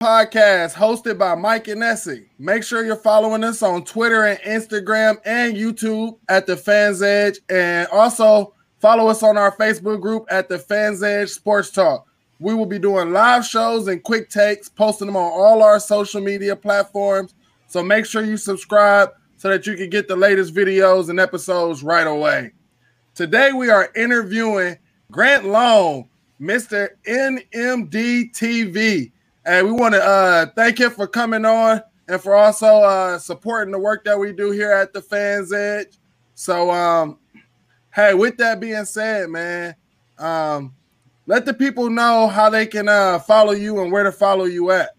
podcast hosted by Mike and Nessie. Make sure you're following us on Twitter and Instagram and YouTube at the Fans Edge, and also follow us on our Facebook group at the Fans Edge Sports Talk. We will be doing live shows and quick takes, posting them on all our social media platforms. So make sure you subscribe so that you can get the latest videos and episodes right away. Today we are interviewing Grant Long, Mr. NMD TV. And we want to uh, thank him for coming on and for also uh, supporting the work that we do here at the Fans Edge. So, um, hey, with that being said, man, um, let the people know how they can uh, follow you and where to follow you at.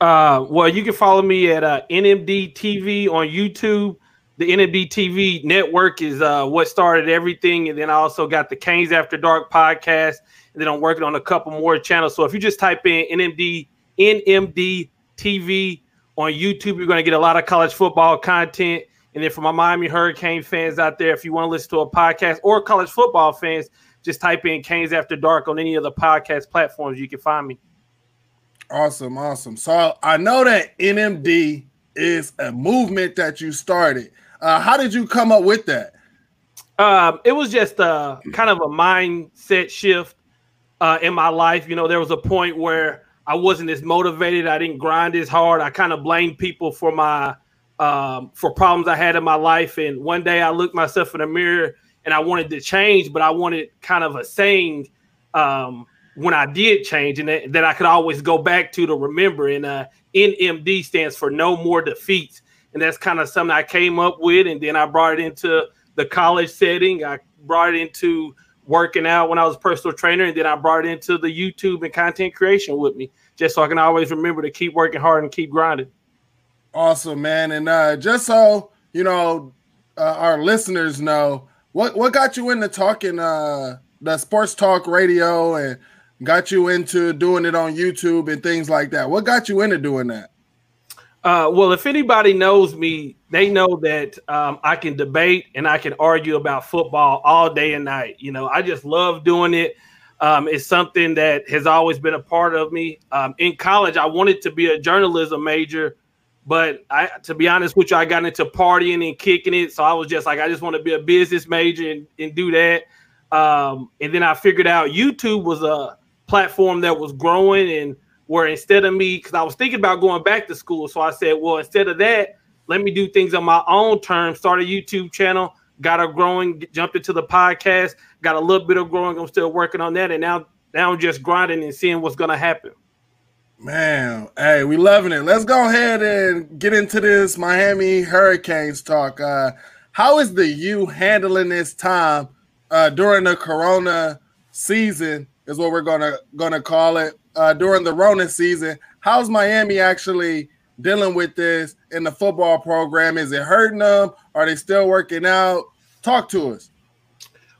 Uh, well, you can follow me at uh, NMD TV on YouTube. The NMD TV network is uh, what started everything, and then I also got the Canes After Dark podcast and then I'm working on a couple more channels. So if you just type in NMD NMD TV on YouTube, you're going to get a lot of college football content. And then for my Miami Hurricane fans out there, if you want to listen to a podcast or college football fans, just type in Canes After Dark on any of the podcast platforms. You can find me. Awesome, awesome. So I know that NMD is a movement that you started. Uh, how did you come up with that? Um, it was just a kind of a mindset shift uh, in my life. You know, there was a point where I wasn't as motivated. I didn't grind as hard. I kind of blamed people for my um, for problems I had in my life. And one day I looked myself in the mirror and I wanted to change, but I wanted kind of a saying um, when I did change, and that, that, I could always go back to to remember. And uh, NMD stands for No More Defeats, and that's kind of something I came up with. And then I brought it into the college setting. I brought it into working out when I was personal trainer, and then I brought into the YouTube and content creation with me, just so I can always remember to keep working hard and keep grinding. Awesome, man. And uh, just so you know, uh, our listeners know what what got you into talking uh, the sports talk radio and got you into doing it on YouTube and things like that. What got you into doing that? Uh, well, if anybody knows me, they know that um, I can debate and I can argue about football all day and night. You know, I just love doing it. Um, it's something that has always been a part of me. Um, in college, I wanted to be a journalism major, but I, to be honest with you, I got into partying and kicking it. So I was just like, I just want to be a business major and, and do that. Um, and then I figured out YouTube was a platform that was growing and where instead of me, because I was thinking about going back to school, so I said, well, instead of that, let me do things on my own terms. Start a YouTube channel, got a growing, jumped into the podcast, got a little bit of growing. I'm still working on that, and now now I'm just grinding and seeing what's gonna happen. Man, hey, we loving it. Let's go ahead and get into this Miami Hurricanes talk. Uh, how is the U handling this time uh, during the Corona season? Is what we're gonna gonna call it uh, during the Rona season. How's Miami actually dealing with this in the football program? Is it hurting them? Are they still working out? Talk to us.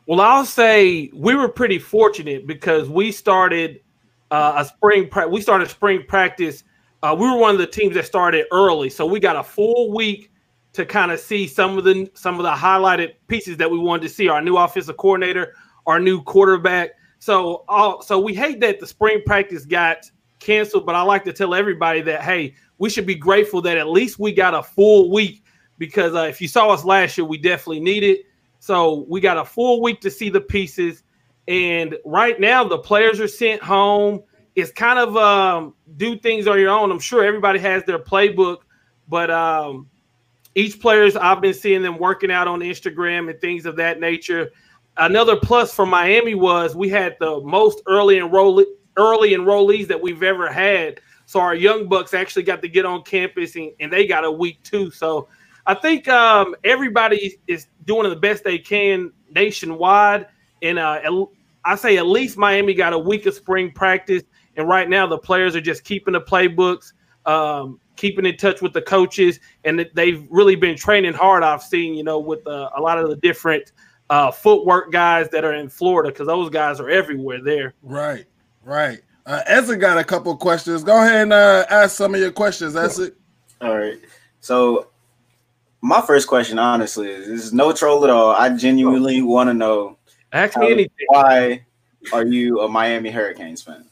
Well, I'll say we were pretty fortunate because we started uh, a spring. Pra- we started spring practice. Uh, we were one of the teams that started early, so we got a full week to kind of see some of the some of the highlighted pieces that we wanted to see. Our new offensive coordinator, our new quarterback. So, uh, so we hate that the spring practice got canceled, but I like to tell everybody that hey, we should be grateful that at least we got a full week because uh, if you saw us last year, we definitely need it. So we got a full week to see the pieces, and right now the players are sent home. It's kind of um, do things on your own. I'm sure everybody has their playbook, but um, each players I've been seeing them working out on Instagram and things of that nature another plus for Miami was we had the most early enroll early enrollees that we've ever had. So our young bucks actually got to get on campus and, and they got a week too. So I think um, everybody is doing the best they can nationwide. And uh, I say at least Miami got a week of spring practice. And right now the players are just keeping the playbooks, um, keeping in touch with the coaches, and they've really been training hard. I've seen, you know, with uh, a lot of the different uh, footwork guys that are in Florida because those guys are everywhere there. Right, right. Uh, Ezra got a couple questions. Go ahead and uh, ask some of your questions. That's it. All right. So, my first question, honestly, is, is no troll at all. I genuinely want to know. Ask me anything. Why are you a Miami Hurricanes fan?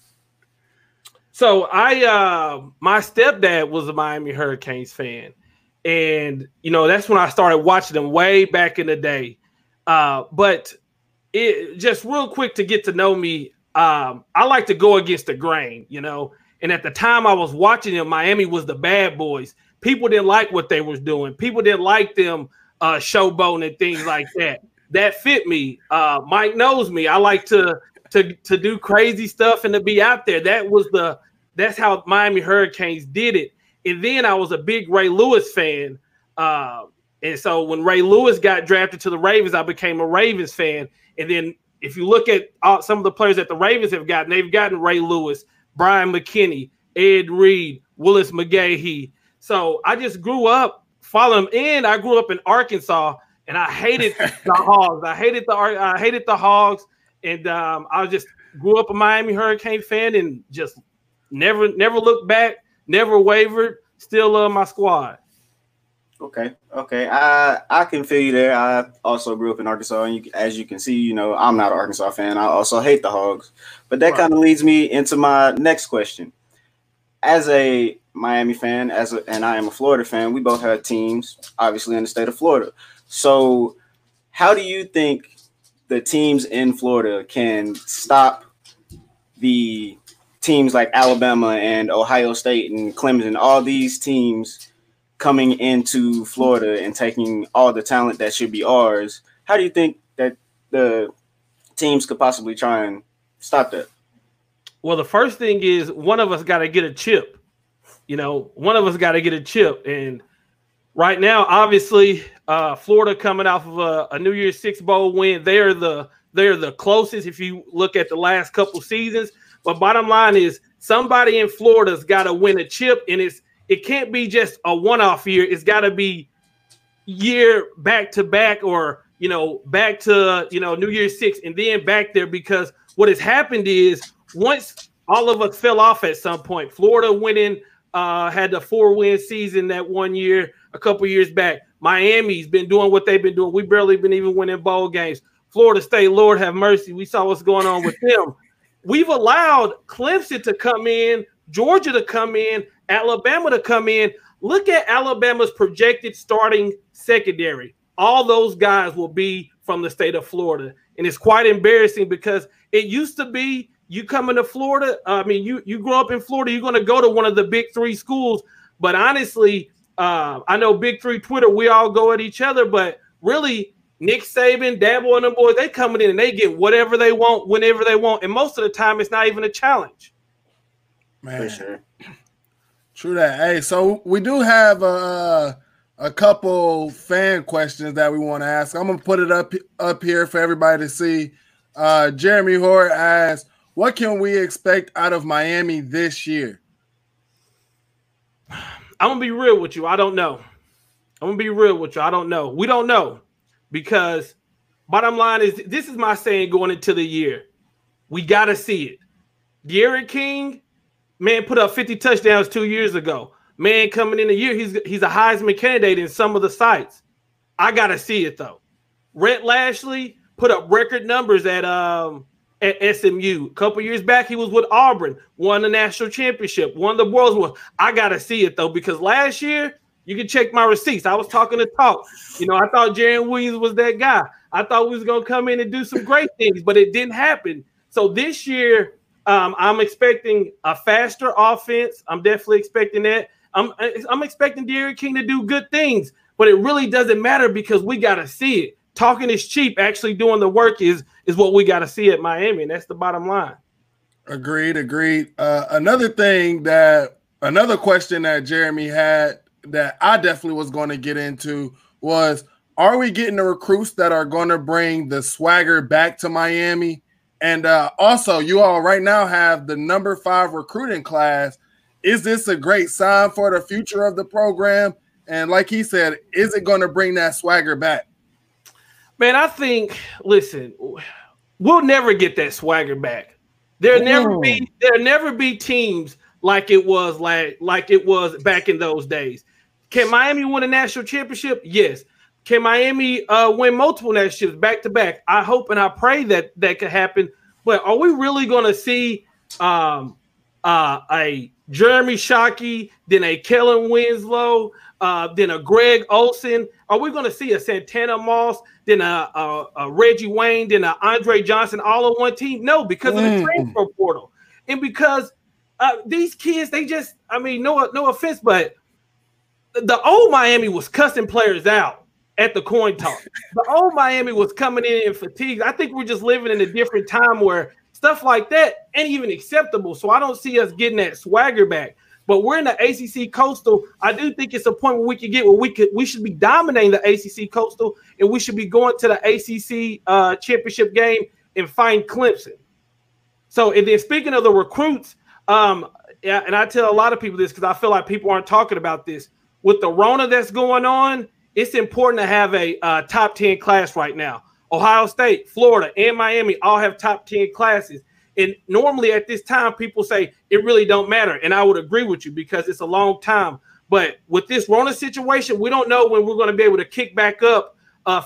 So I uh my stepdad was a Miami Hurricanes fan. And you know, that's when I started watching them way back in the day. Uh, but it just real quick to get to know me, um, I like to go against the grain, you know. And at the time I was watching them, Miami was the bad boys. People didn't like what they was doing. People didn't like them uh showboating and things like that. That fit me. Uh Mike knows me. I like to to to do crazy stuff and to be out there. That was the that's how Miami Hurricanes did it. And then I was a big Ray Lewis fan. Uh, and so when Ray Lewis got drafted to the Ravens, I became a Ravens fan. And then if you look at all, some of the players that the Ravens have gotten, they've gotten Ray Lewis, Bryant McKinnie, Ed Reed, Willis McGahee. So I just grew up following them. And I grew up in Arkansas, and I hated the Hogs. I hated the I hated the Hogs, and um, I just grew up a Miami Hurricane fan and just never never looked back, never wavered. Still love my squad. Okay, okay. I I can feel you there. I also grew up in Arkansas, and you, as you can see, you know I'm not an Arkansas fan. I also hate the Hogs, but that right. kind of leads me into my next question. As a Miami fan, as a, and I am a Florida fan, we both have teams, obviously in the state of Florida. So, how do you think the teams in Florida can stop the teams like Alabama and Ohio State and Clemson, all these teams coming into Florida and taking all the talent that should be ours, how do you think that the teams could possibly try and stop that? Well, the first thing is one of us got to get a chip. You know, one of us got to get a chip. And right now, obviously, uh, Florida coming off of a, a New Year's Six bowl win, they're the they're the closest if you look at the last couple seasons. But bottom line is somebody in Florida's got to win a chip, and it's it can't be just a one-off year. It's got to be year back to back, or you know, back to you know New Year's Six, and then back there because what has happened is once all of us fell off at some point. Florida winning uh, had the four-win season that one year, a couple years back. Miami's been doing what they've been doing. We barely been even winning bowl games. Florida State, Lord have mercy. We saw what's going on with them. We've allowed Clemson to come in, Georgia to come in, Alabama to come in. Look at Alabama's projected starting secondary. All those guys will be from the state of Florida. And it's quite embarrassing because it used to be you coming to Florida. I mean, you you grow up in Florida, you're going to go to one of the big three schools. But honestly, uh, I know Big Three Twitter, we all go at each other, but really, Nick Saban, Dabo, and them boys, they coming in and they get whatever they want whenever they want. And most of the time, it's not even a challenge. Man, sure. True that. Hey, so we do have a a couple fan questions that we want to ask. I'm gonna put it up up here for everybody to see. Uh, Jeremy Hort asks, "What can we expect out of Miami this year?" I'm gonna be real with you. I don't know. I'm gonna be real with you. I don't know. We don't know because bottom line is this is my saying going into the year. We got to see it. D'Eriq King, man, put up 50 touchdowns two years ago. Man, coming in a year, he's he's a Heisman candidate in some of the sites. I got to see it though. Rhett Lashlee put up record numbers at um at SMU. A couple years back, he was with Auburn, won the national championship, won the World's. I gotta see it though, because last year you can check my receipts. I was talking to talk. You know, I thought Jarren Williams was that guy. I thought we was gonna come in and do some great things, but it didn't happen. So this year, um, I'm expecting a faster offense. I'm definitely expecting that. I'm I'm expecting D'Eriq King to do good things, but it really doesn't matter because we gotta see it. Talking is cheap. Actually, doing the work is is what we got to see at Miami, and that's the bottom line. Agreed. Agreed. Uh, another thing that another question that Jeremy had that I definitely was going to get into was are we getting the recruits that are going to bring the swagger back to Miami? And uh, also, you all right now have the number five recruiting class. Is this a great sign for the future of the program? And like he said, is it going to bring that swagger back? Man, I think, listen, we'll never get that swagger back. There'll never be there'll never be teams like it was like like it was back in those days. Can Miami win a national championship? Yes. Can Miami uh, win multiple national championships back to back? I hope and I pray that that could happen. But are we really going to see um, uh, a Jeremy Shockey, then a Kellen Winslow, uh, then a Greg Olsen? Are we going to see a Santana Moss, then a, a, a, Reggie Wayne, then a Andre Johnson all on one team? No, because mm. of the mm. transfer portal, and because uh, these kids, they just, I mean, no, no offense, but the old Miami was cussing players out at the coin toss. the old Miami was coming in in fatigue. I think we're just living in a different time where stuff like that ain't even acceptable. So I don't see us getting that swagger back. But we're in the ACC Coastal. I do think it's a point where we could get where we could we should be dominating the ACC Coastal, and we should be going to the ACC uh, championship game and find Clemson. So, and then speaking of the recruits, um, and I tell a lot of people this because I feel like people aren't talking about this with the Rona that's going on. It's important to have a uh, top ten class right now. Ohio State, Florida, and Miami all have top ten classes. And normally at this time, people say it really don't matter, and I would agree with you because it's a long time. But with this Rona situation, we don't know when we're going to be able to kick back up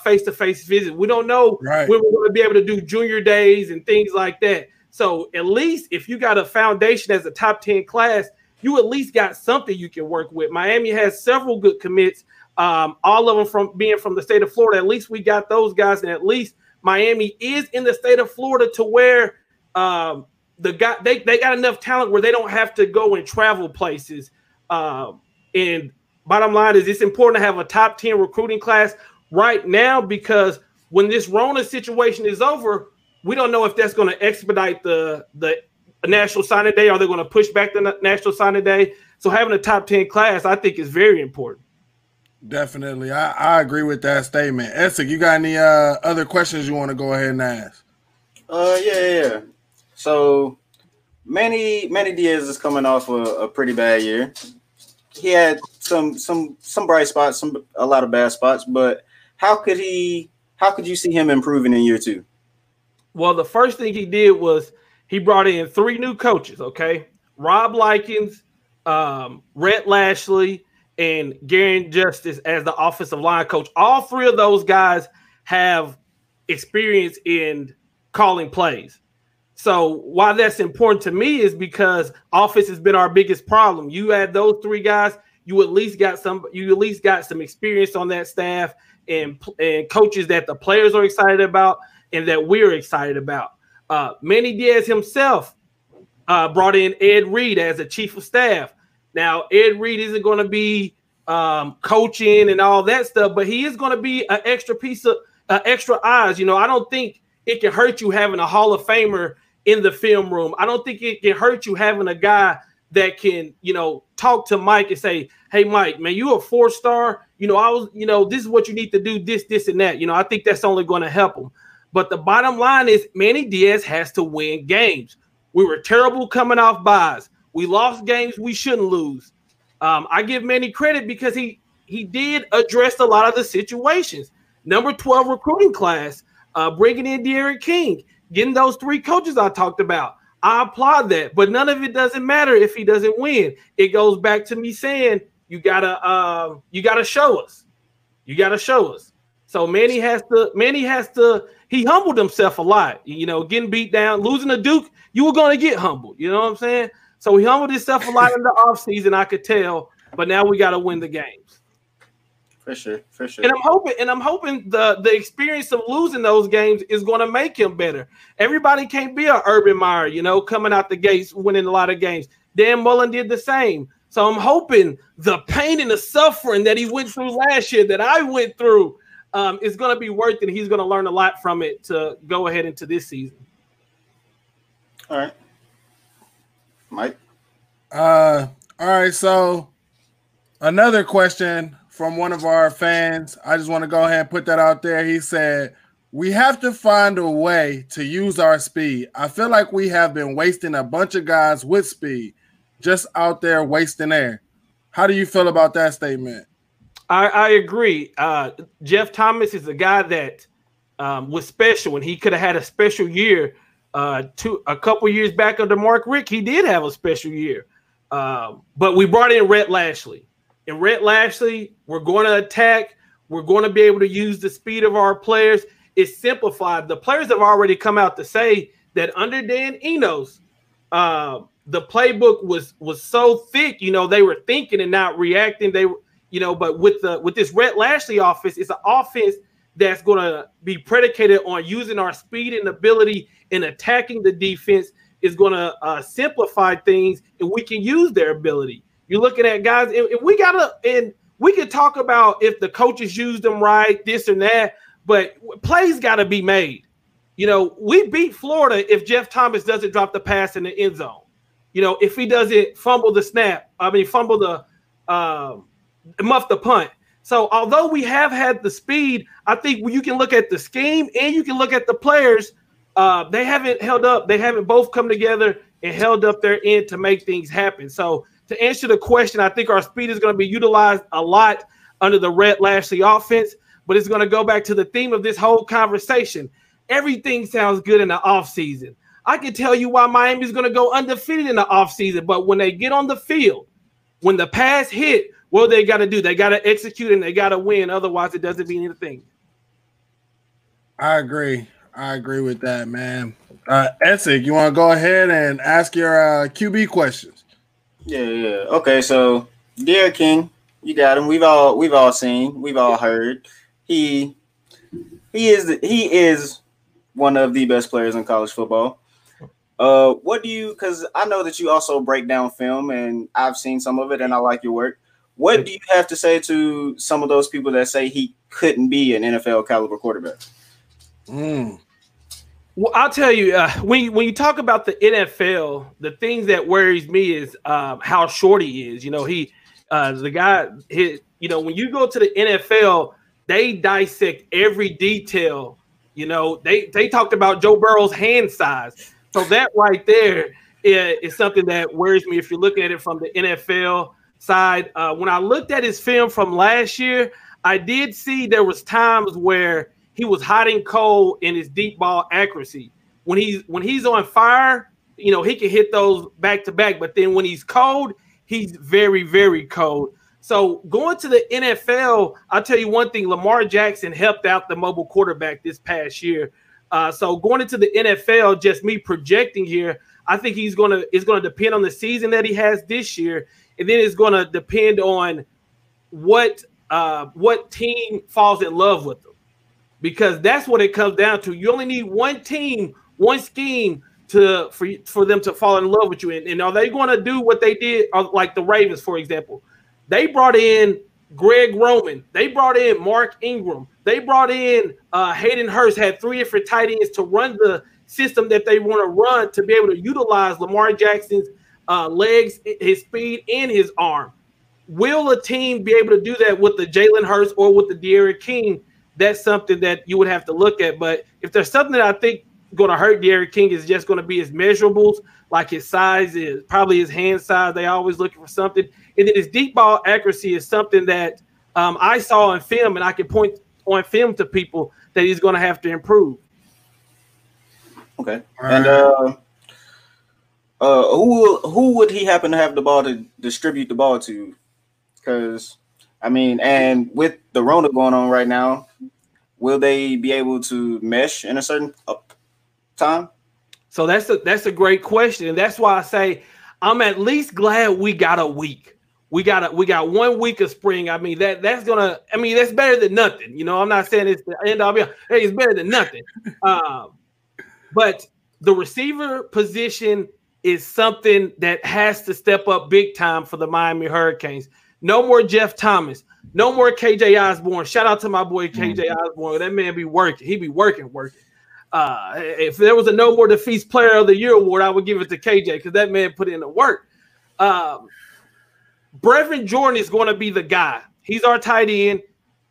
face to face visit. We don't know right. when we're going to be able to do junior days and things like that. So at least if you got a foundation as a top 10 class, you at least got something you can work with. Miami has several good commits, um, all of them from being from the state of Florida. At least we got those guys, and at least Miami is in the state of Florida to where um, the guy they, they got enough talent where they don't have to go and travel places. Um, and bottom line is it's important to have a top 10 recruiting class right now because when this Rona situation is over, we don't know if that's going to expedite the the national signing day. Are they going to push back the national signing day? So having a top 10 class, I think, is very important. Definitely. I, I agree with that statement. Essick, you got any uh, other questions you want to go ahead and ask? Uh yeah, yeah. So Manny Manny Diaz is coming off a, a pretty bad year. He had some some some bright spots, some a lot of bad spots, but how could he how could you see him improving in year two? Well, the first thing he did was he brought in three new coaches. Okay, Rob Likens, um, Rhett Lashlee, and Garin Justice as the offensive line coach. All three of those guys have experience in calling plays. So why that's important to me is because offense has been our biggest problem. You add those three guys, you at least got some. You at least got some experience on that staff and and coaches that the players are excited about and that we're excited about. Uh, Manny Diaz himself uh, brought in Ed Reed as a chief of staff. Now, Ed Reed isn't going to be um, coaching and all that stuff, but he is going to be an extra piece of uh, extra eyes. You know, I don't think it can hurt you having a Hall of Famer in the film room. I don't think it can hurt you having a guy that can, you know, talk to Mike and say, "Hey, Mike, man, you a four star. You know, I was, you know, this is what you need to do. This, this, and that. You know, I think that's only going to help him." But the bottom line is Manny Diaz has to win games. We were terrible coming off byes. We lost games we shouldn't lose. Um, I give Manny credit because he he did address a lot of the situations. Number 12 recruiting class, uh, bringing in D'Eriq King, getting those three coaches I talked about. I applaud that, but none of it doesn't matter if he doesn't win. It goes back to me saying you gotta uh, you gotta show us. You gotta show us. So Manny has to Manny has to he humbled himself a lot. You know, getting beat down, losing a Duke, you were to get humbled. You know what I'm saying? So he humbled himself a lot in the offseason, I could tell. But now we got to win the games. For sure, for sure. And I'm hoping, and I'm hoping the the experience of losing those games is going to make him better. Everybody can't be a Urban Meyer, you know, coming out the gates winning a lot of games. Dan Mullen did the same. So I'm hoping the pain and the suffering that he went through last year, that I went through, um, is going to be worth it. He's going to learn a lot from it to go ahead into this season. All right, Mike. Uh, all right. So another question from one of our fans. I just want to go ahead and put that out there. He said, "We have to find a way to use our speed. I feel like we have been wasting a bunch of guys with speed, just out there wasting air." How do you feel about that statement? I, I agree. Uh, Jeff Thomas is a guy that um, was special, and he could have had a special year. Uh, two a couple years back under Mark Richt, he did have a special year. Um, but we brought in Rhett Lashlee. and Rhett Lashlee, we're going to attack. We're going to be able to use the speed of our players. It's simplified. The players have already come out to say that under Dan Enos, uh, the playbook was was so thick. You know, they were thinking and not reacting. They were, you know, but with the with this Rhett Lashlee offense, it's an offense that's going to be predicated on using our speed and ability in attacking the defense. Is going to uh, simplify things, and we can use their ability. You're looking at guys, and we gotta, and we could talk about if the coaches use them right, this and that, but plays got to be made. You know, we beat Florida if Jeff Thomas doesn't drop the pass in the end zone. You know, if he doesn't fumble the snap, I mean, fumble the um, muff the punt. So, although we have had the speed, I think you can look at the scheme and you can look at the players. Uh, they haven't held up. They haven't both come together and held up their end to make things happen. So, to answer the question, I think our speed is going to be utilized a lot under the Rhett Lashlee offense, but it's going to go back to the theme of this whole conversation. Everything sounds good in the offseason. I can tell you why Miami's going to go undefeated in the offseason. But when they get on the field, when the pass hit, what they got to do? They got to execute and they got to win. Otherwise, it doesn't mean anything. I agree. I agree with that, man. Uh, Essick, you want to go ahead and ask your uh, QB questions? Yeah, yeah. Okay, so D'Eriq King, you got him. We've all we've all seen, we've all heard. He he is the, he is one of the best players in college football. Uh, what do you? Because I know that you also break down film, and I've seen some of it, and I like your work. What do you have to say to some of those people that say he couldn't be an NFL caliber quarterback? Mm. Well, I'll tell you, uh, when you, when you talk about the NFL, the things that worries me is um, how short he is. You know, he uh, the guy. His, you know, when you go to the NFL, they dissect every detail. You know, they they talked about Joe Burrow's hand size so that right there is, is, something that worries me if you're looking at it from the NFL side. Uh, when I looked at his film from last year, I did see there was times where he was hot and cold in his deep ball accuracy. When he's when he's on fire, you know, he can hit those back to back, but then when he's cold, he's very, very cold. So going to the NFL, I'll tell you one thing: Lamar Jackson helped out the mobile quarterback this past year uh, so going into the NFL, just me projecting here, I think he's gonna it's gonna depend on the season that he has this year, and then it's gonna depend on what uh, what team falls in love with them, because that's what it comes down to. You only need one team, one scheme to for for them to fall in love with you. And, and are they going to do what they did, uh, like the Ravens, for example? They brought in Greg Roman. They brought in Mark Ingram. They brought in uh, Hayden Hurst, had three different tight ends to run the system that they want to run to be able to utilize Lamar Jackson's uh, legs, his speed, and his arm. Will a team be able to do that with the Jalen Hurts or with the D'Eriq King? That's something that you would have to look at. But if there's something that I think going to hurt D'Eriq King is just going to be his measurables, like his size is probably his hand size. They always looking for something. And then his deep ball accuracy is something that um, I saw in film, and I can point on film to people that he's going to have to improve. Okay, and uh, uh, who who would he happen to have the ball to distribute the ball to? Because I mean, and with the Rona going on right now, will they be able to mesh in a certain time? So that's a that's a great question, and that's why I say I'm at least glad we got a week we got a, we got one week of spring. I mean that that's gonna. I mean that's better than nothing. You know, I'm not saying it's the end of it. Hey, it's better than nothing. Um, but the receiver position is something that has to step up big time for the Miami Hurricanes. No more Jeff Thomas. No more KJ Osborn. Shout out to my boy KJ mm-hmm. Osborn. That man be working. He be working, working. Uh, if there was a no more defeats player of the year award, I would give it to KJ because that man put in the work. Um, Brevin Jordan is going to be the guy. He's our tight end.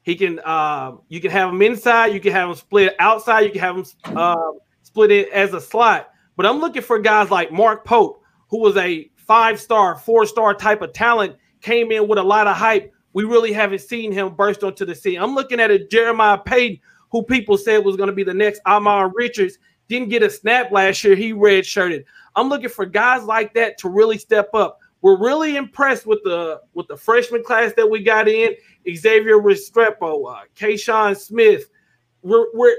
He can uh, you can have him inside, you can have him split outside, you can have him uh, split it as a slot. But I'm looking for guys like Mark Pope, who was a five-star, four-star type of talent, came in with a lot of hype. We really haven't seen him burst onto the scene. I'm looking at a Jeremiah Payton, who people said was going to be the next Ahmmon Richards. Didn't get a snap last year. He redshirted. I'm looking for guys like that to really step up. We're really impressed with the with the freshman class that we got in. Xavier Restrepo, uh, Keyshawn Smith, we're, we're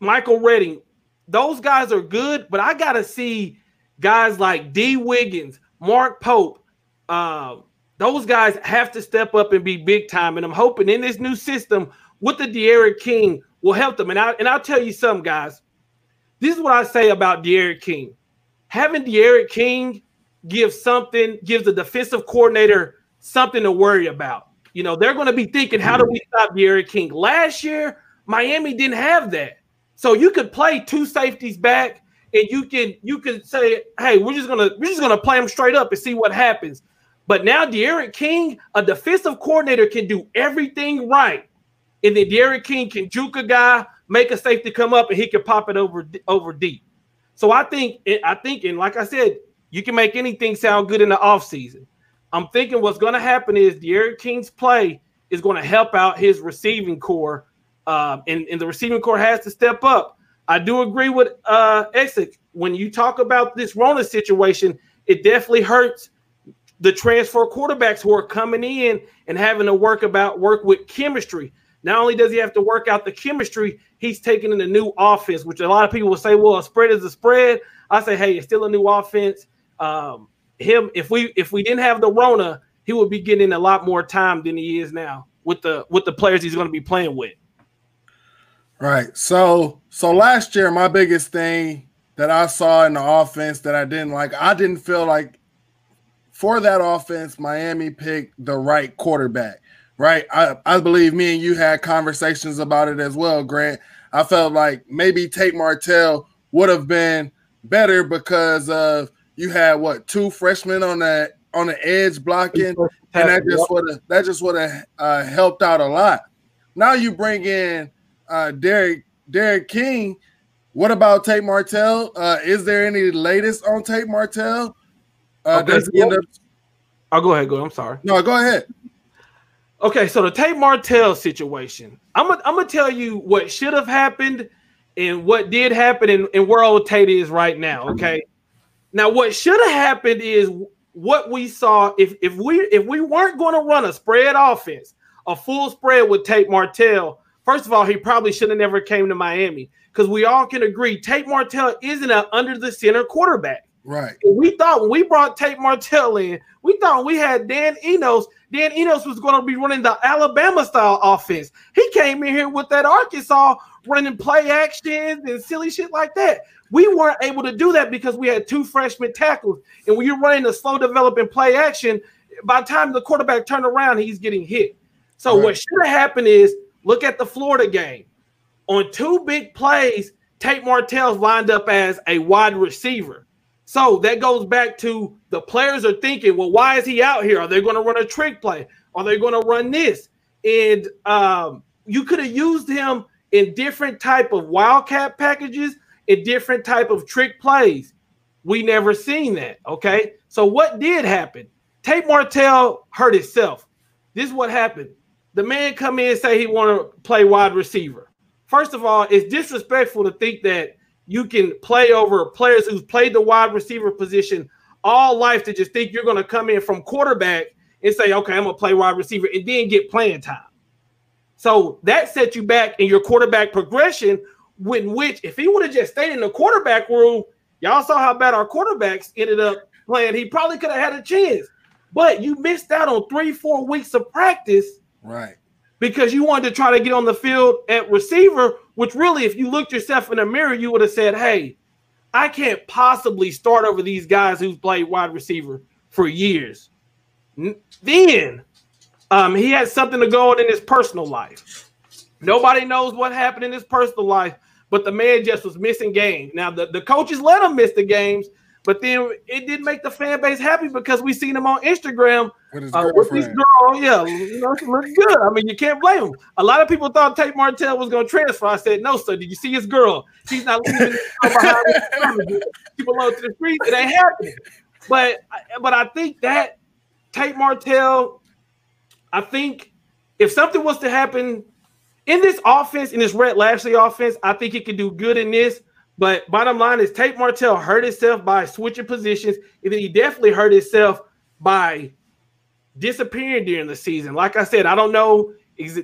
Michael Redding. Those guys are good, but I gotta see guys like Dee Wiggins, Mark Pope, um, those guys have to step up and be big time. And I'm hoping in this new system with the D'Eriq King will help them. And I and I'll tell you some guys. This is what I say about D'Eriq King. Having D'Eriq King gives something, gives the defensive coordinator something to worry about. You know, they're going to be thinking, how do we stop D'Eriq King? Last year, Miami didn't have that. So you could play two safeties back and you can you can say, hey, we're just gonna we're just gonna play them straight up and see what happens. But now D'Eriq King, a defensive coordinator, can do everything right. And then D'Eriq King can juke a guy, make a safety come up, and he can pop it over over deep. So I think I think, and like I said, you can make anything sound good in the offseason. I'm thinking what's going to happen is D'Eriq King's play is going to help out his receiving core, um, and, and the receiving core has to step up. I do agree with uh, Essick. When you talk about this Rona situation, it definitely hurts the transfer quarterbacks who are coming in and having to work about work with chemistry. Not only does he have to work out the chemistry, he's taking in a new offense, which a lot of people will say, well, a spread is a spread. I say, hey, it's still a new offense. Um, him, if we if we didn't have the Rona, he would be getting a lot more time than he is now with the with the players he's going to be playing with. Right. So so last year, my biggest thing that I saw in the offense that I didn't like, I didn't feel like for that offense, Miami picked the right quarterback. Right. I, I believe me and you had conversations about it as well, Grant. I felt like maybe Tate Martell would have been better because of you had what two freshmen on that on the edge blocking, and that just would have that just would have uh, helped out a lot. Now you bring in uh, Derek D'Eriq King. What about Tate Martell? Uh, is there any latest on Tate Martell? Uh, okay, does he end up? I'll go ahead. Go. I'm sorry. No, go ahead. Okay, so the Tate Martell situation. I'm gonna I'm gonna tell you what should have happened and what did happen and, and where old Tate is right now. Okay. Now, what should have happened is what we saw. If if we if we weren't going to run a spread offense, a full spread with Tate Martell, First of all, he probably should have never came to Miami because we all can agree Tate Martell isn't an under the center quarterback. Right. we thought when we brought Tate Martell in, we thought we had Dan Enos. Dan Enos was going to be running the Alabama style offense. He came in here with that Arkansas running play actions and silly shit like that. We weren't able to do that because we had two freshman tackles. And when you're running a slow developing play action, by the time the quarterback turned around, he's getting hit. So right. what should have happened is Look at the Florida game. On two big plays, Tate Martell's lined up as a wide receiver. So that goes back to the players are thinking, well, why is he out here? Are they going to run a trick play? Are they going to run this? And um, you could have used him in different type of wildcat packages, in different type of trick plays. We never seen that. Okay. So what did happen? Tate Martell hurt himself. This is what happened the man come in and say he want to play wide receiver. First of all, it's disrespectful to think that you can play over players who've played the wide receiver position all life to just think you're going to come in from quarterback and say, okay, I'm going to play wide receiver and then get playing time. So that set you back in your quarterback progression, in which if he would have just stayed in the quarterback room, y'all saw how bad our quarterbacks ended up playing. He probably could have had a chance. But you missed out on three, four weeks of practice Right. Because you wanted to try to get on the field at receiver, which really, if you looked yourself in the mirror, you would have said, Hey, I can't possibly start over these guys who've played wide receiver for years. Then um, he had something to go on in his personal life. Nobody knows what happened in his personal life, but the man just was missing games. Now, the, the coaches let him miss the games but then it didn't make the fan base happy because we seen him on Instagram with, his uh, with girl. Yeah, you know, she looked good. I mean, you can't blame him. A lot of people thought Tate Martell was going to transfer. I said, no, sir. Did you see his girl? She's not leaving behind. She belongs to the streets. It ain't happening. But but I think that Tate Martell, I think if something was to happen in this offense, in this Rhett Lashlee offense, I think he could do good in this. But bottom line is Tate Martell hurt himself by switching positions, and then he definitely hurt himself by disappearing during the season. Like I said, I don't know.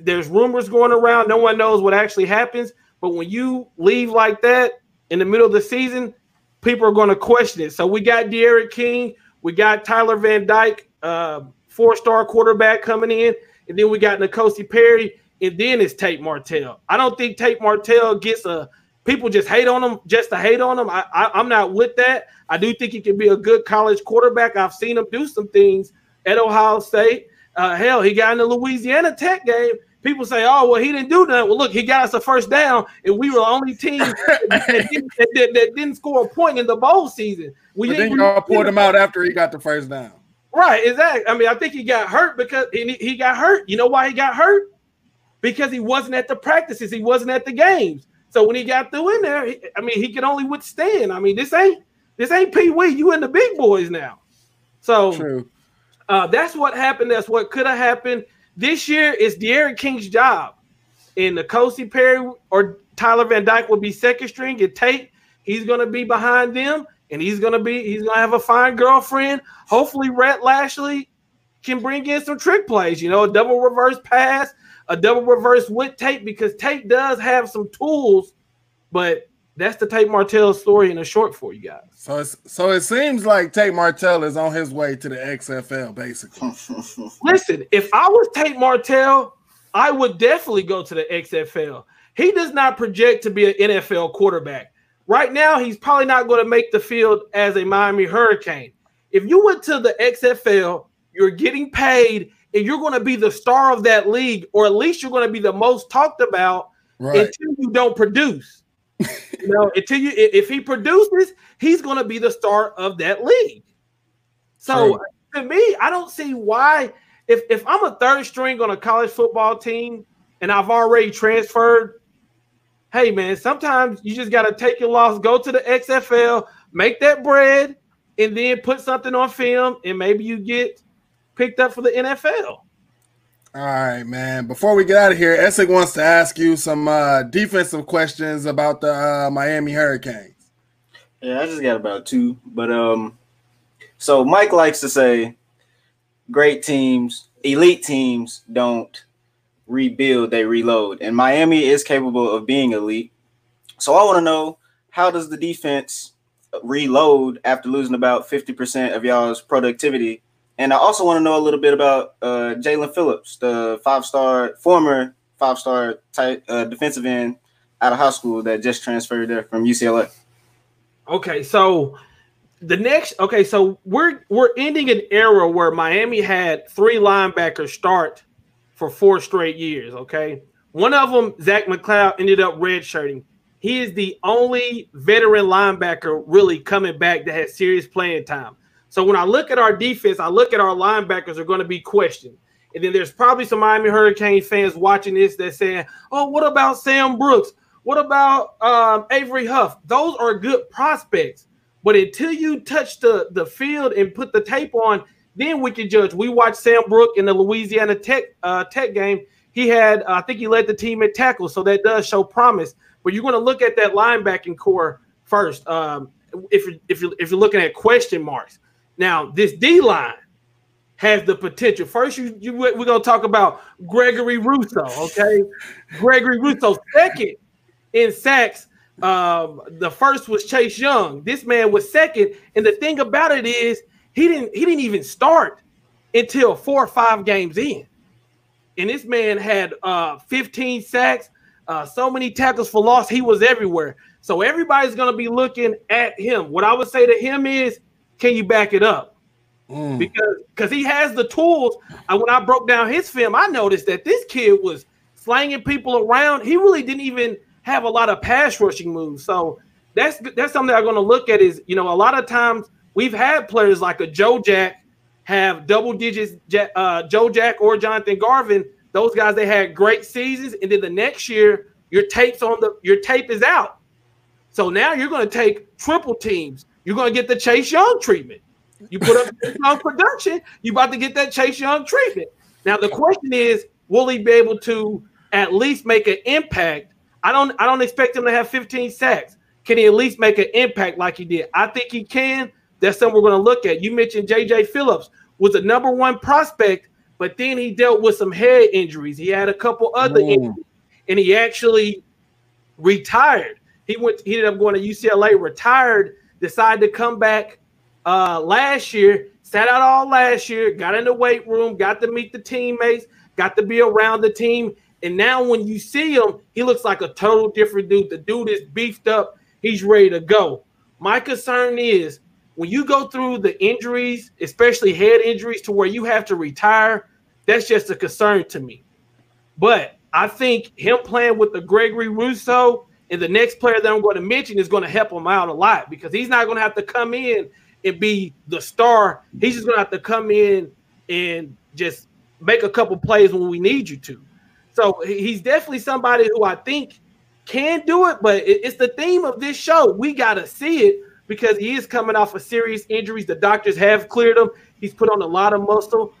There's rumors going around. No one knows what actually happens. But when you leave like that in the middle of the season, people are going to question it. So we got D'Eriq King, we got Tyler Van Dyke, uh, four-star quarterback coming in, and then we got N'Kosi Perry, and then it's Tate Martell. I don't think Tate Martell gets a people just hate on him just to hate on him. I, I am not with that. I do think he can be a good college quarterback. I've seen him do some things at Ohio State. Uh, hell, he got in the Louisiana Tech game people say, "Oh, well, he didn't do that." Well, look, he got us a first down, and we were the only team that, didn't, that, that, that, didn't, score a point in the bowl season. We but then y'all pulled him out after he got the first down. Right, exactly. I mean, I think he got hurt because he, he got hurt. You know why he got hurt? Because he wasn't at the practices, he wasn't at the games. So when he got through in there, he, I mean, he could only withstand. I mean, this ain't this ain't Pee Wee. You in the big boys now. So uh, that's what happened. That's what could have happened. This year is D'Eriq King's job. And N'Kosi Perry or Tyler Van Dyke will be second string. Get Tate, he's going to be behind them. And he's going to be, he's going to have a fine girlfriend. Hopefully, Rhett Lashlee can bring in some trick plays, you know, a double reverse pass, a double reverse with Tate, because Tate does have some tools, but that's the Tate Martell story in a short for you guys. So it's so it seems like Tate Martell is on his way to the XFL, basically. Listen, if I was Tate Martell, I would definitely go to the XFL. He does not project to be an NFL quarterback. Right now, he's probably not going to make the field as a Miami Hurricane. If you went to the XFL, you're getting paid and you're going to be the star of that league, or at least you're going to be the most talked about right. until you don't produce you know, until you if he produces, he's going to be the star of that league. So True. to me, I don't see why if if I'm a third string on a college football team and I've already transferred, hey man, sometimes you just got to take your loss, go to the XFL, make that bread, and then put something on film, and maybe you get picked up for the NFL. All right, man. Before we get out of here, Essick wants to ask you some uh, defensive questions about the uh, Miami Hurricanes. Yeah, I just got about two, but um, so Mike likes to say, great teams, elite teams don't rebuild; they reload, and Miami is capable of being elite. So I want to know how does the defense reload after losing about fifty percent of y'all's productivity and I also want to know a little bit about uh, Jaelan Phillips, the five-star former five-star type uh, defensive end out of high school that just transferred there from UCLA. Okay, so the next okay, so we're we're ending an era where Miami had three linebackers start for four straight years. Okay, one of them, Zach McCloud, ended up redshirting. He is the only veteran linebacker really coming back that has serious playing time. So when I look at our defense, I look at our linebackers are going to be questioned. And then there's probably some Miami Hurricane fans watching this that saying, "Oh, what about Sam Brooks? What about um, Avery Huff? Those are good prospects, but until you touch the the field and put the tape on, then we can judge." We watched Sam Brook in the Louisiana Tech uh, Tech game. He had, uh, I think, he led the team at tackle, so that does show promise. But you're going to look at that linebacking core first. Um, if you're, if you're if you're looking at question marks, now, this D line has the potential. First, you, you we're gonna talk about Gregory Rousseau, Okay, Gregory Rousseau, second in sacks. Um, the first was Chase Young. This man was second, and the thing about it is he didn't he didn't even start until four or five games in, and this man had uh 15 sacks, uh, so many tackles for loss. He was everywhere. So everybody's gonna be looking at him. What I would say to him is can you back it up? Mm. Because because he has the tools. And when I broke down his film, I noticed that this kid was slanging people around. He really didn't even have a lot of pass rushing moves. So that's that's something I'm going to look at. Is you know a lot of times we've had players like a Joe Jack have double digits. Uh, Joe Jack or Jonathan Garvin. Those guys they had great seasons, and then the next year your tape's on the your tape is out. So now you're going to take triple teams you're going to get the Chase Young treatment. You put up Young production, you about to get that Chase Young treatment. Now the question is, will he be able to at least make an impact? I don't I don't expect him to have 15 sacks. Can he at least make an impact like he did? I think he can. That's something we're going to look at. You mentioned JJ Phillips was the number one prospect, but then he dealt with some head injuries. He had a couple other mm. injuries, and he actually retired. He went. He ended up going to UCLA, retired decided to come back uh, last year, sat out all last year, got in the weight room, got to meet the teammates, got to be around the team. And now when you see him, he looks like a total different dude. The dude is beefed up, he's ready to go. My concern is when you go through the injuries, especially head injuries, to where you have to retire, that's just a concern to me. But I think him playing with the Gregory Rousseau and the next player that I'm going to mention is going to help him out a lot because he's not going to have to come in and be the star. He's just going to have to come in and just make a couple plays when we need you to. So he's definitely somebody who I think can do it, but it's the theme of this show. We got to see it because he is coming off of serious injuries. The doctors have cleared him. He's put on a lot of muscle,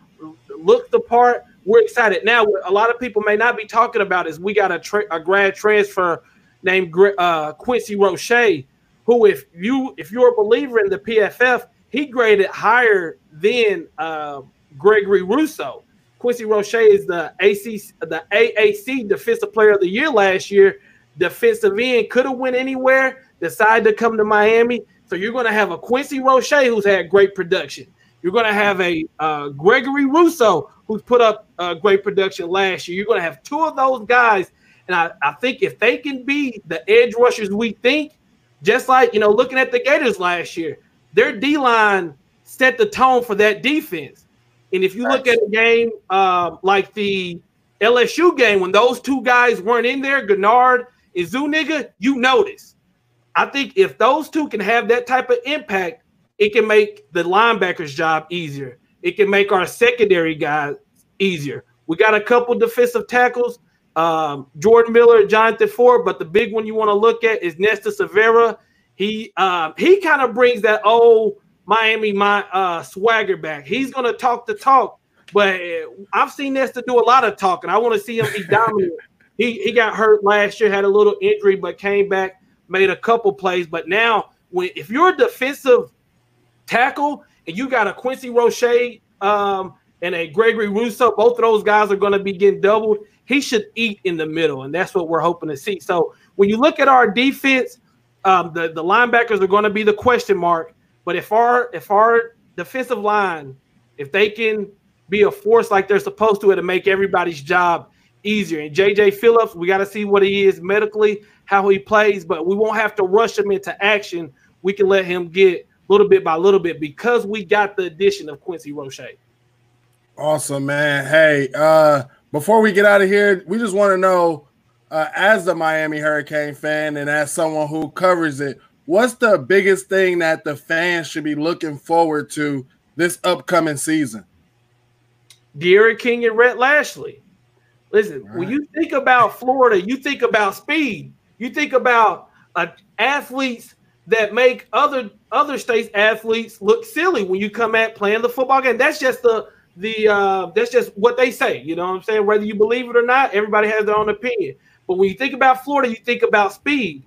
looked the part. We're excited. Now, what a lot of people may not be talking about is we got a, tra- a grad transfer named uh, Quincy Roche, who, if you if you're a believer in the PFF, he graded higher than uh, Gregory Rousseau. Quincy Roche is the AC the AAC Defensive Player of the Year last year. Defensive end could have went anywhere. Decided to come to Miami. So you're going to have a Quincy Roche who's had great production. You're going to have a uh, Gregory Rousseau who's put up uh, great production last year. You're going to have two of those guys and I, I think if they can be the edge rushers we think, just like, you know, looking at the Gators last year, their D line set the tone for that defense. And if you look at a game um, like the LSU game, when those two guys weren't in there, Greenard and Zuniga, you notice. I think if those two can have that type of impact, it can make the linebackers' job easier. It can make our secondary guys easier. We got a couple defensive tackles um, Jordan Miller, Jonathan Ford, but the big one you want to look at is Nesta Silvera. He uh, he kind of brings that old Miami my uh, swagger back. He's going to talk the talk, but I've seen Nesta do a lot of talking. I want to see him be dominant. he he got hurt last year, had a little injury, but came back, made a couple plays. But now, when if you're a defensive tackle and you got a Quincy Roche um, and a Gregory Rousseau, both of those guys are going to be getting doubled he should eat in the middle, and that's what we're hoping to see. So when you look at our defense, um, the the linebackers are going to be the question mark. But if our if our defensive line, if they can be a force like they're supposed to, it'll make everybody's job easier. And JJ Phillips, we got to see what he is medically, how he plays, but we won't have to rush him into action. We can let him get little bit by little bit because we got the addition of Quincy Roche. Awesome, man. Hey, uh, before we get out of here, we just want to know, uh, as the Miami Hurricane fan and as someone who covers it, what's the biggest thing that the fans should be looking forward to this upcoming season? D'Eriq King and Rhett Lashlee. Listen, right. when you think about Florida, you think about speed. You think about uh, athletes that make other other states athletes look silly when you come at playing the football game. That's just the the uh, that's just what they say. You know what I'm saying? Whether you believe it or not, everybody has their own opinion. But when you think about Florida, you think about speed.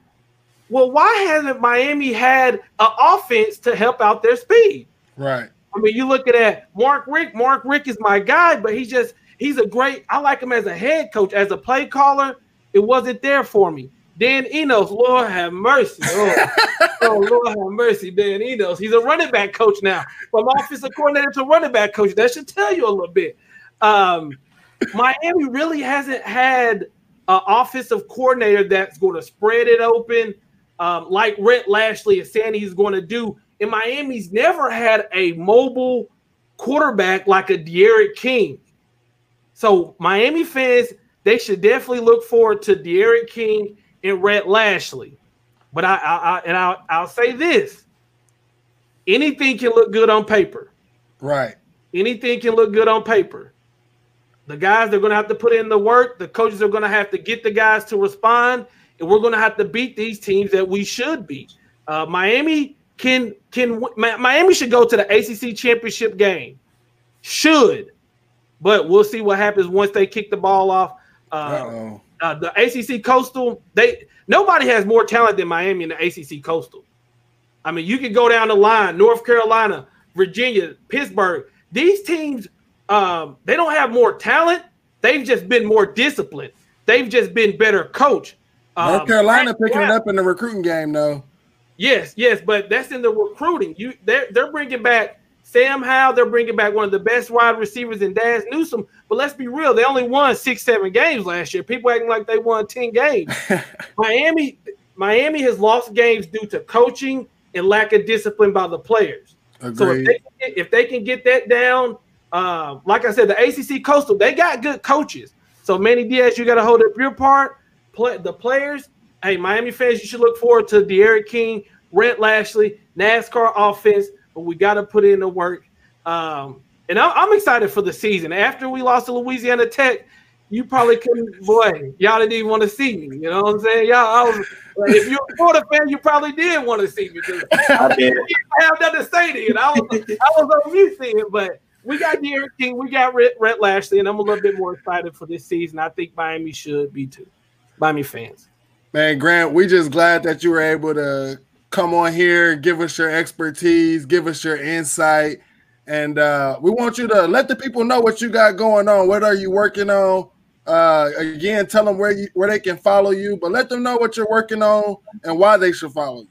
Well, why hasn't Miami had an offense to help out their speed? Right. I mean, you look at that Mark Richt. Mark Richt is my guy, but he's just he's a great. I like him as a head coach, as a play caller. It wasn't there for me. Dan Enos, Lord have mercy. Oh, oh, Lord have mercy, Dan Enos. He's a running back coach now. From offensive coordinator to running back coach. That should tell you a little bit. Um, Miami really hasn't had an offensive coordinator that's going to spread it open um, like Rhett Lashlee is saying he's going to do. And Miami's never had a mobile quarterback like a D'Eriq King. So Miami fans, they should definitely look forward to D'Eriq King and Rhett Lashlee. But I, I, I and I'll, I'll say this: anything can look good on paper. Right. Anything can look good on paper. The guys they're going to have to put in the work. The coaches are going to have to get the guys to respond, and we're going to have to beat these teams that we should beat. Uh, Miami can can Miami should go to the ACC championship game. Should, but we'll see what happens once they kick the ball off. Uh, uh, the ACC Coastal, they nobody has more talent than Miami in the ACC Coastal. I mean, you could go down the line: North Carolina, Virginia, Pittsburgh. These teams, um, they don't have more talent. They've just been more disciplined. They've just been better coached. North um, Carolina picking it up in the recruiting game, though. Yes, yes, but that's in the recruiting. You they're they're bringing back Sam Howell. They're bringing back one of the best wide receivers in Dazz Newsome. But let's be real, they only won six, seven games last year. People acting like they won ten games. Miami, Miami has lost games due to coaching and lack of discipline by the players. Agreed. So if they, get, if they, can get that down, uh, like I said, the ACC Coastal they got good coaches. So Manny Diaz, you got to hold up your part. Play the players hey, Miami fans, you should look forward to D'Eriq King, Rhett Lashlee, NASCAR offense, we got to put in the work. Um, and I'm excited for the season. After we lost to Louisiana Tech, you probably couldn't, boy, y'all didn't even want to see me. You know what I'm saying? Y'all, I was, if you're a Florida fan, you probably did want to see me I didn't have nothing to say to you. I was, I was on mute seeing, it, but we got D'Eriq King, we got Rhett, Lashlee, and I'm a little bit more excited for this season. I think Miami should be too. Miami fans. Man, Grant, we just glad that you were able to come on here, give us your expertise, give us your insight. And uh, we want you to let the people know what you got going on. What are you working on? Uh, again, tell them where you where they can follow you, but let them know what you're working on and why they should follow you.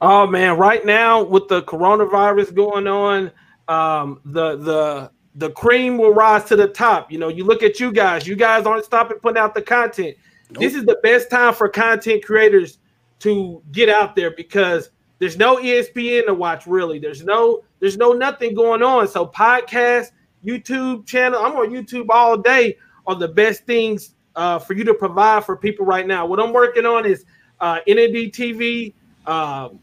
Oh man, right now with the coronavirus going on, um, the the the cream will rise to the top. You know, you look at you guys. You guys aren't stopping putting out the content. Nope. This is the best time for content creators to get out there because there's no ESPN to watch really. There's no there's no nothing going on. So podcast, YouTube channel, I'm on YouTube all day are the best things uh, for you to provide for people right now. What I'm working on is uh, TV. Um,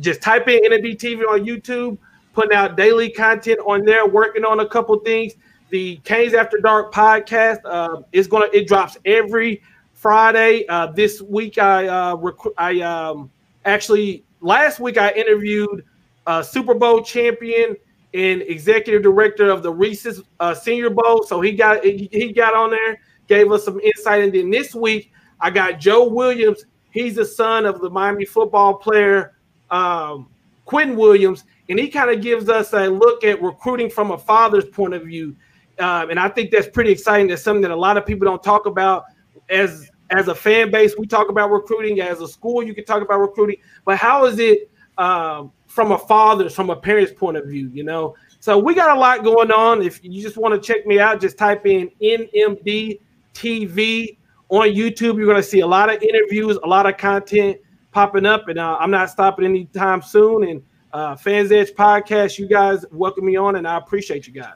just type in NMD TV on YouTube, putting out daily content on there, working on a couple things. The Canes After Dark podcast uh, is gonna it drops every Friday. Uh, this week, I uh, rec- I um, actually last week I interviewed uh, Super Bowl champion and executive director of the Reese's uh, Senior Bowl. So he got he got on there, gave us some insight, and then this week I got Joe Williams. He's the son of the Miami football player um, Quinn Williams, and he kind of gives us a look at recruiting from a father's point of view. Um, and I think that's pretty exciting. That's something that a lot of people don't talk about as as a fan base, we talk about recruiting. As a school, you can talk about recruiting. But how is it um, from a father's, from a parent's point of view? You know, so we got a lot going on. If you just want to check me out, just type in NMD TV on YouTube. You're going to see a lot of interviews, a lot of content popping up, and uh, I'm not stopping anytime soon. And uh, Fans Edge podcast, you guys welcome me on, and I appreciate you guys.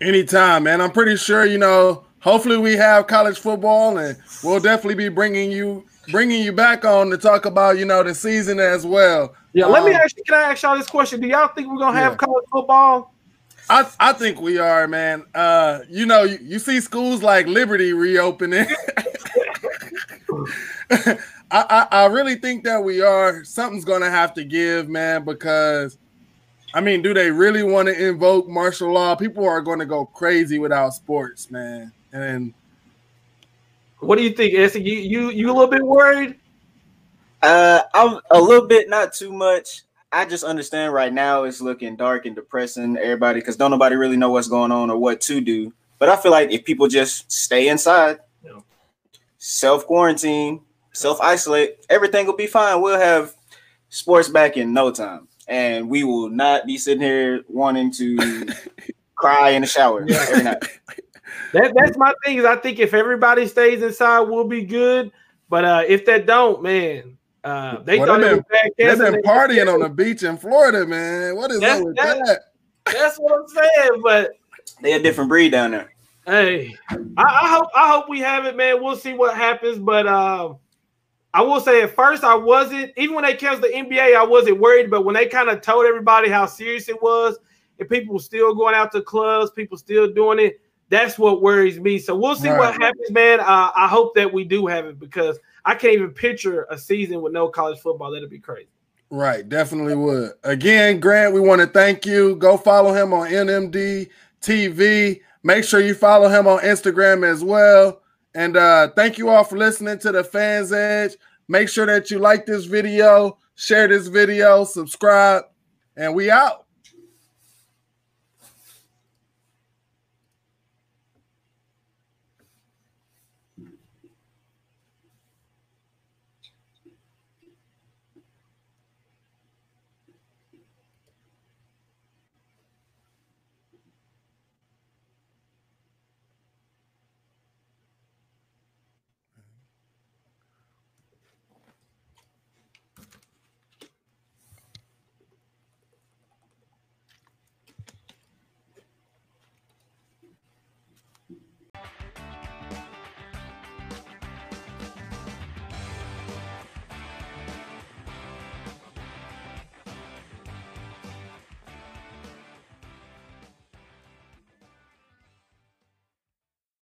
Anytime, man. I'm pretty sure you know hopefully we have college football and we'll definitely be bringing you bringing you back on to talk about you know the season as well yeah um, let me um, ask you can i ask y'all this question do y'all think we're gonna have yeah. college football I, I think we are, man. Uh, you know, you, you see schools like Liberty reopening. I, I, I really think that we are. Something's gonna have to give, man, because I mean, do they really want to invoke martial law? People are going to go crazy without sports, man. And what do you think, Essie? You you you a little bit worried? Uh, I'm a little bit, not too much. I just understand right now it's looking dark and depressing, everybody, because don't nobody really know what's going on or what to do. But I feel like if people just stay inside, yeah. self quarantine, self isolate, everything will be fine. We'll have sports back in no time, and we will not be sitting here wanting to cry in the shower yeah. every night. that that's my thing. Is I think if everybody stays inside, we'll be good. But uh, if that don't, man, uh, they well, thought they've been, they've been partying on the beach in Florida, man. What is that's, that, that? That's what I'm saying. But they a different breed down there. Hey, I, I, hope I hope we have it, man. We'll see what happens. But uh, I will say at first I wasn't even when they canceled the NBA, I wasn't worried. But when they kind of told everybody how serious it was, and people were still going out to clubs, people still doing it that's what worries me. So we'll see right. what happens, man. Uh, I hope that we do have it because I can't even picture a season with no college football. That'd be crazy. Right, definitely would. Again, Grant, we want to thank you. Go follow him on NMD TV. Make sure you follow him on Instagram as well. And uh, thank you all for listening to the Fans Edge. Make sure that you like this video, share this video, subscribe, and we out.